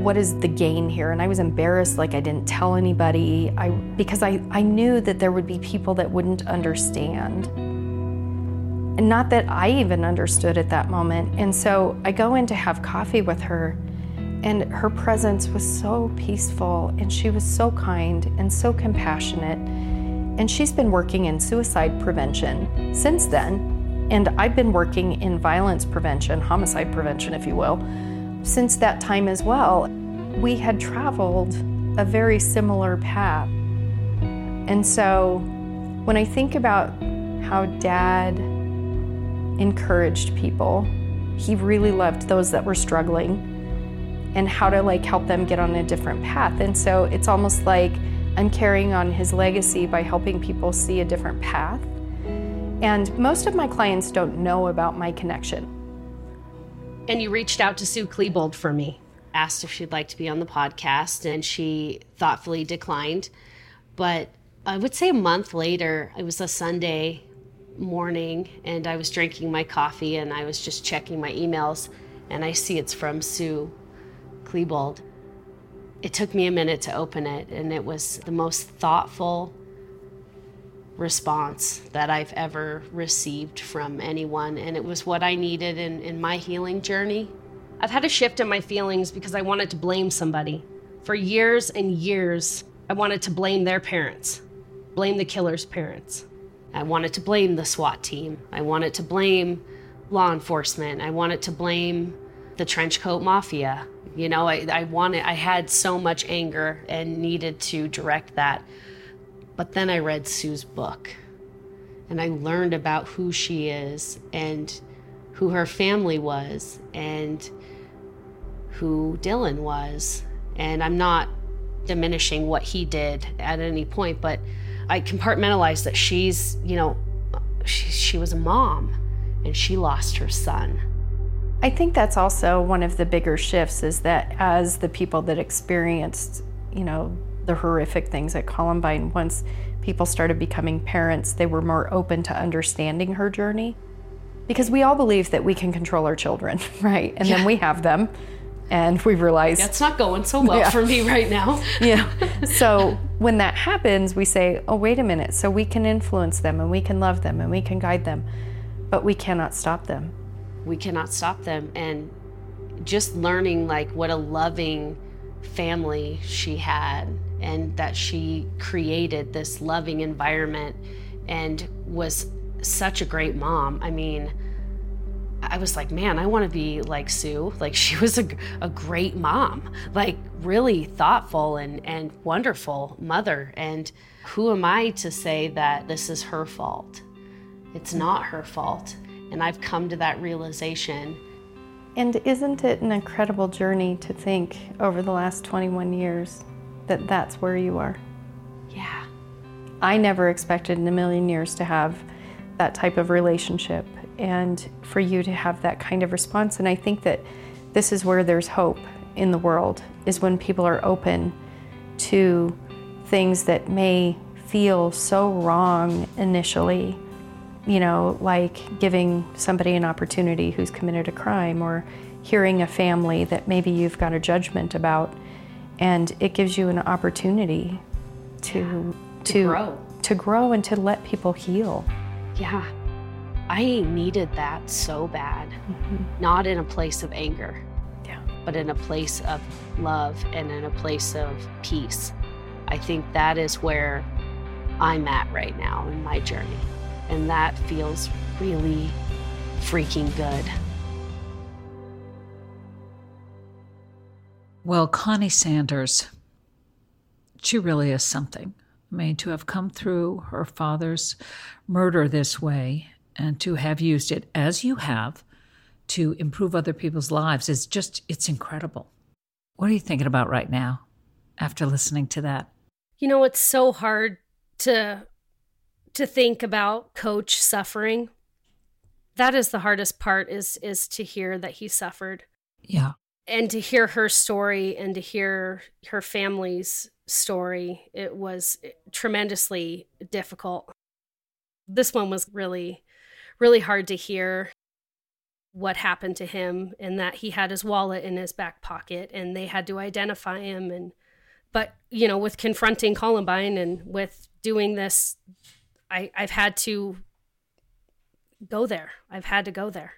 What is the gain here? And I was embarrassed, like I didn't tell anybody, I, because I, I knew that there would be people that wouldn't understand. And not that I even understood at that moment. And so I go in to have coffee with her, and her presence was so peaceful and she was so kind and so compassionate. And she's been working in suicide prevention since then. And I've been working in violence prevention, homicide prevention, if you will, since that time as well. We had traveled a very similar path. And so when I think about how dad encouraged people, he really loved those that were struggling and how to like help them get on a different path. And so it's almost like I'm carrying on his legacy by helping people see a different path. And most of my clients don't know about my connection. And you reached out to Sue Klebold for me. asked if she'd like to be on the podcast, and she thoughtfully declined. But I would say a month later, it was a Sunday morning, and I was drinking my coffee and I was just checking my emails, and I see it's from Sue Klebold. It took me a minute to open it, and it was the most thoughtful response that I've ever received from anyone, and it was what I needed in, in my healing journey. I've had a shift in my feelings because I wanted to blame somebody. For years and years, I wanted to blame their parents, blame the killer's parents. I wanted to blame the SWAT team. I wanted to blame law enforcement. I wanted to blame the trench coat mafia. You know, I, I wanted, I had so much anger and needed to direct that. But then I read Sue's book and I learned about who she is and who her family was and who Dylan was. And I'm not diminishing what he did at any point, but I compartmentalized that she's, you know, she, she was a mom and she lost her son. I think that's also one of the bigger shifts is that as the people that experienced, you know, the horrific things at Columbine, once people started becoming parents, they were more open to understanding her journey. Because we all believe that we can control our children, right? And yeah. then we have them and we realize that's not going so well yeah. for me right now. yeah. So when that happens, we say, oh, wait a minute. So we can influence them and we can love them and we can guide them, but we cannot stop them. We cannot stop them. And just learning like what a loving family she had and that she created this loving environment and was such a great mom. I mean, I was like, man, I want to be like Sue. Like she was a, a great mom, like really thoughtful and, and wonderful mother. And who am I to say that this is her fault? It's not her fault. And I've come to that realization. And isn't it an incredible journey to think over the last 21 years that that's where you are? Yeah. I never expected in a million years to have that type of relationship and for you to have that kind of response. And I think that this is where there's hope in the world, is when people are open to things that may feel so wrong initially, you know, like giving somebody an opportunity who's committed a crime or hearing a family that maybe you've got a judgment about and it gives you an opportunity to to, to grow to grow and to let people heal. Yeah. I needed that so bad, mm-hmm. not in a place of anger, yeah. but in a place of love and in a place of peace. I think that is where I'm at right now in my journey. And that feels really freaking good. Well, Connie Sanders, she really is something. I mean, to have come through her father's murder this way and to have used it as you have to improve other people's lives is just, it's incredible. What are you thinking about right now after listening to that? You know, it's so hard to to think about coach suffering. That is the hardest part is is to hear that he suffered. Yeah. And to hear her story and to hear her family's story, it was tremendously difficult. This one was really really hard to hear what happened to him and that he had his wallet in his back pocket and they had to identify him and but you know with confronting columbine and with doing this i i've had to go there i've had to go there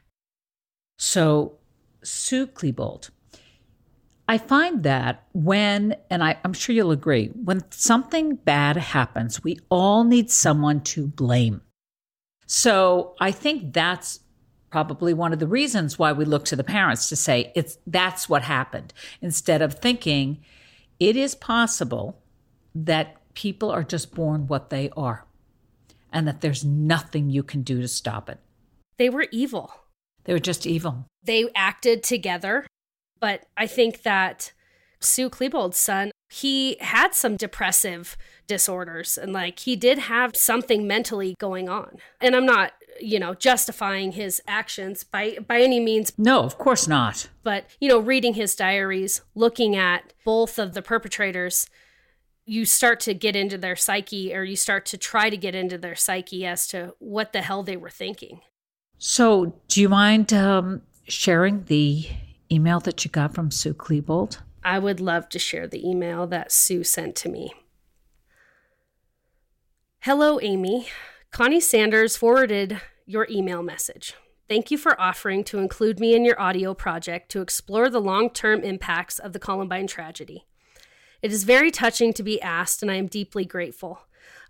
so sue klebold I find that when, and I, am sure you'll agree, when something bad happens, we all need someone to blame. So I think that's probably one of the reasons why we look to the parents to say it's that's what happened instead of thinking it is possible that people are just born what they are and that there's nothing you can do to stop it. They were evil. They were just evil. They acted together, but I think that Sue Klebold's son, he had some depressive disorders and like he did have something mentally going on. And I'm not you know, justifying his actions by by any means. No, of course not. But, you know, reading his diaries, looking at both of the perpetrators, you start to get into their psyche or you start to try to get into their psyche as to what the hell they were thinking. So, do you mind um, sharing the email that you got from Sue Klebold? I would love to share the email that Sue sent to me. Hello, Amy. Connie Sanders forwarded your email message. Thank you for offering to include me in your audio project to explore the long term impacts of the Columbine tragedy. It is very touching to be asked, and I am deeply grateful.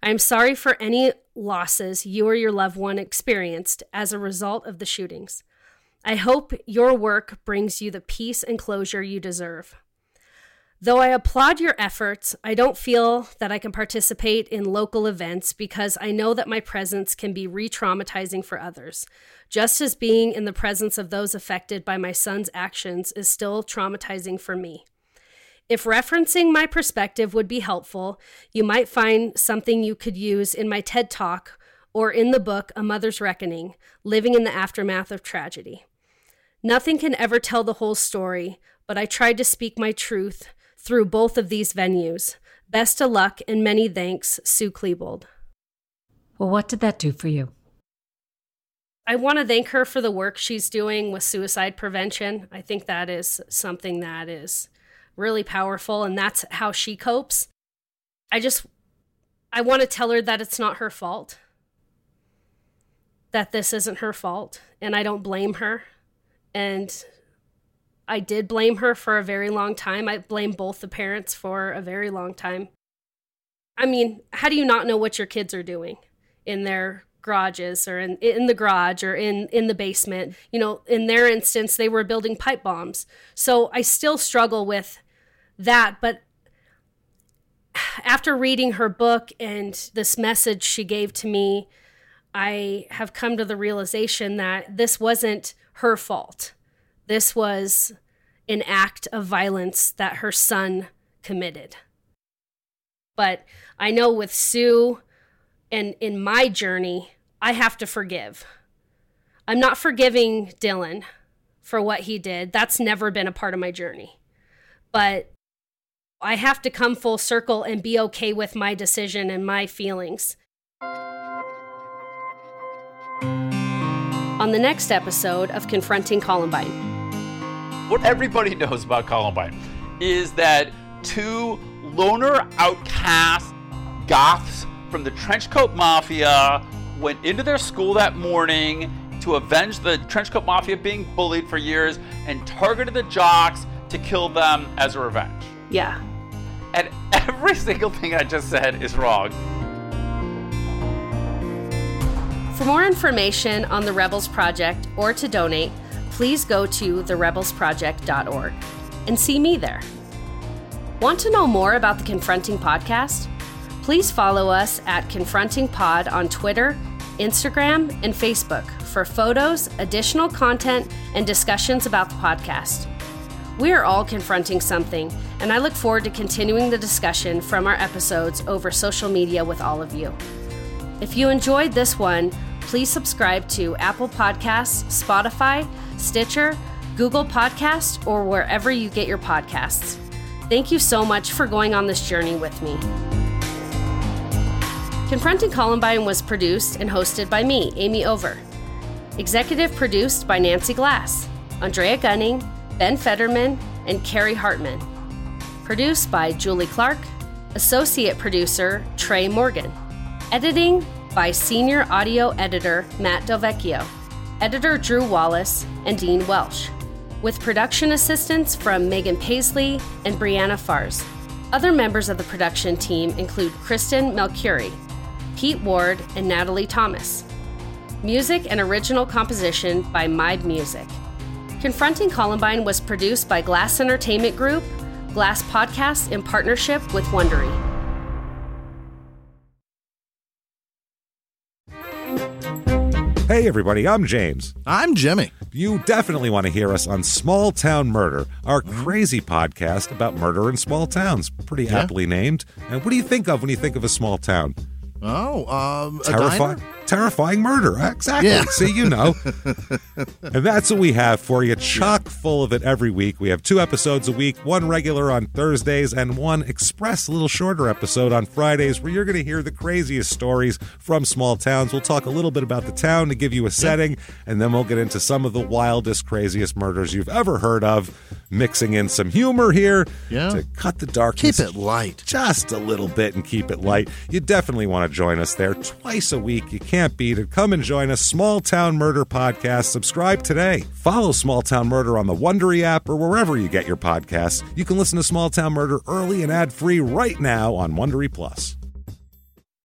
I am sorry for any losses you or your loved one experienced as a result of the shootings. I hope your work brings you the peace and closure you deserve. Though I applaud your efforts, I don't feel that I can participate in local events because I know that my presence can be re traumatizing for others, just as being in the presence of those affected by my son's actions is still traumatizing for me. If referencing my perspective would be helpful, you might find something you could use in my TED Talk or in the book A Mother's Reckoning Living in the Aftermath of Tragedy. Nothing can ever tell the whole story, but I tried to speak my truth through both of these venues. Best of luck and many thanks, Sue Klebold. Well, what did that do for you? I want to thank her for the work she's doing with suicide prevention. I think that is something that is really powerful, and that's how she copes. I just, I want to tell her that it's not her fault, that this isn't her fault, and I don't blame her. And I did blame her for a very long time. I blame both the parents for a very long time. I mean, how do you not know what your kids are doing in their garages or in, in the garage or in, in the basement? You know, in their instance, they were building pipe bombs. So I still struggle with that. But after reading her book and this message she gave to me, I have come to the realization that this wasn't her fault this was an act of violence that her son committed. But I know with Sue and in my journey, I have to forgive. I'm not forgiving Dylan for what he did. That's never been a part of my journey. But I have to come full circle and be okay with my decision and my feelings. On the next episode of Confronting Columbine. What everybody knows about Columbine is that two loner outcast goths from the Trenchcoat Mafia went into their school that morning to avenge the Trenchcoat Mafia being bullied for years and targeted the jocks to kill them as a revenge. Yeah. And every single thing I just said is wrong. For more information on the Rebels Project or to donate, please go to therebelsproject.org and see me there. Want to know more about the Confronting Podcast? Please follow us at Confronting Pod on Twitter, Instagram, and Facebook for photos, additional content, and discussions about the podcast. We are all confronting something, and I look forward to continuing the discussion from our episodes over social media with all of you. If you enjoyed this one, please subscribe to Apple Podcasts, Spotify, Stitcher, Google Podcast, or wherever you get your podcasts. Thank you so much for going on this journey with me. Confronting Columbine was produced and hosted by me, Amy Over. Executive produced by Nancy Glass, Andrea Gunning, Ben Fetterman, and Carrie Hartman. Produced by Julie Clark. Associate producer Trey Morgan. Editing by Senior Audio Editor Matt Delvecchio editor Drew Wallace, and Dean Welsh, with production assistance from Megan Paisley and Brianna Fars. Other members of the production team include Kristen Melcuri, Pete Ward, and Natalie Thomas. Music and original composition by Mibe Music. Confronting Columbine was produced by Glass Entertainment Group, Glass Podcasts in partnership with Wondery. Hey, everybody, I'm James. I'm Jimmy. You definitely want to hear us on Small Town Murder, our crazy podcast about murder in small towns. Pretty aptly named. And what do you think of when you think of a small town? Oh, um, terrifying. Terrifying murder. Exactly. Yeah. See, you know. and that's what we have for you, chock full of it every week. We have two episodes a week, one regular on Thursdays, and one express, little shorter episode on Fridays, where you're going to hear the craziest stories from small towns. We'll talk a little bit about the town to give you a setting, and then we'll get into some of the wildest, craziest murders you've ever heard of, mixing in some humor here Yeah. to cut the darkness. Keep it light. Just a little bit and keep it light. You definitely want to join us there twice a week. You can't beat it. Come and join us. Small Town Murder Podcast. Subscribe today. Follow Small Town Murder on the Wondery app or wherever you get your podcasts. You can listen to Small Town Murder early and ad free right now on Wondery Plus.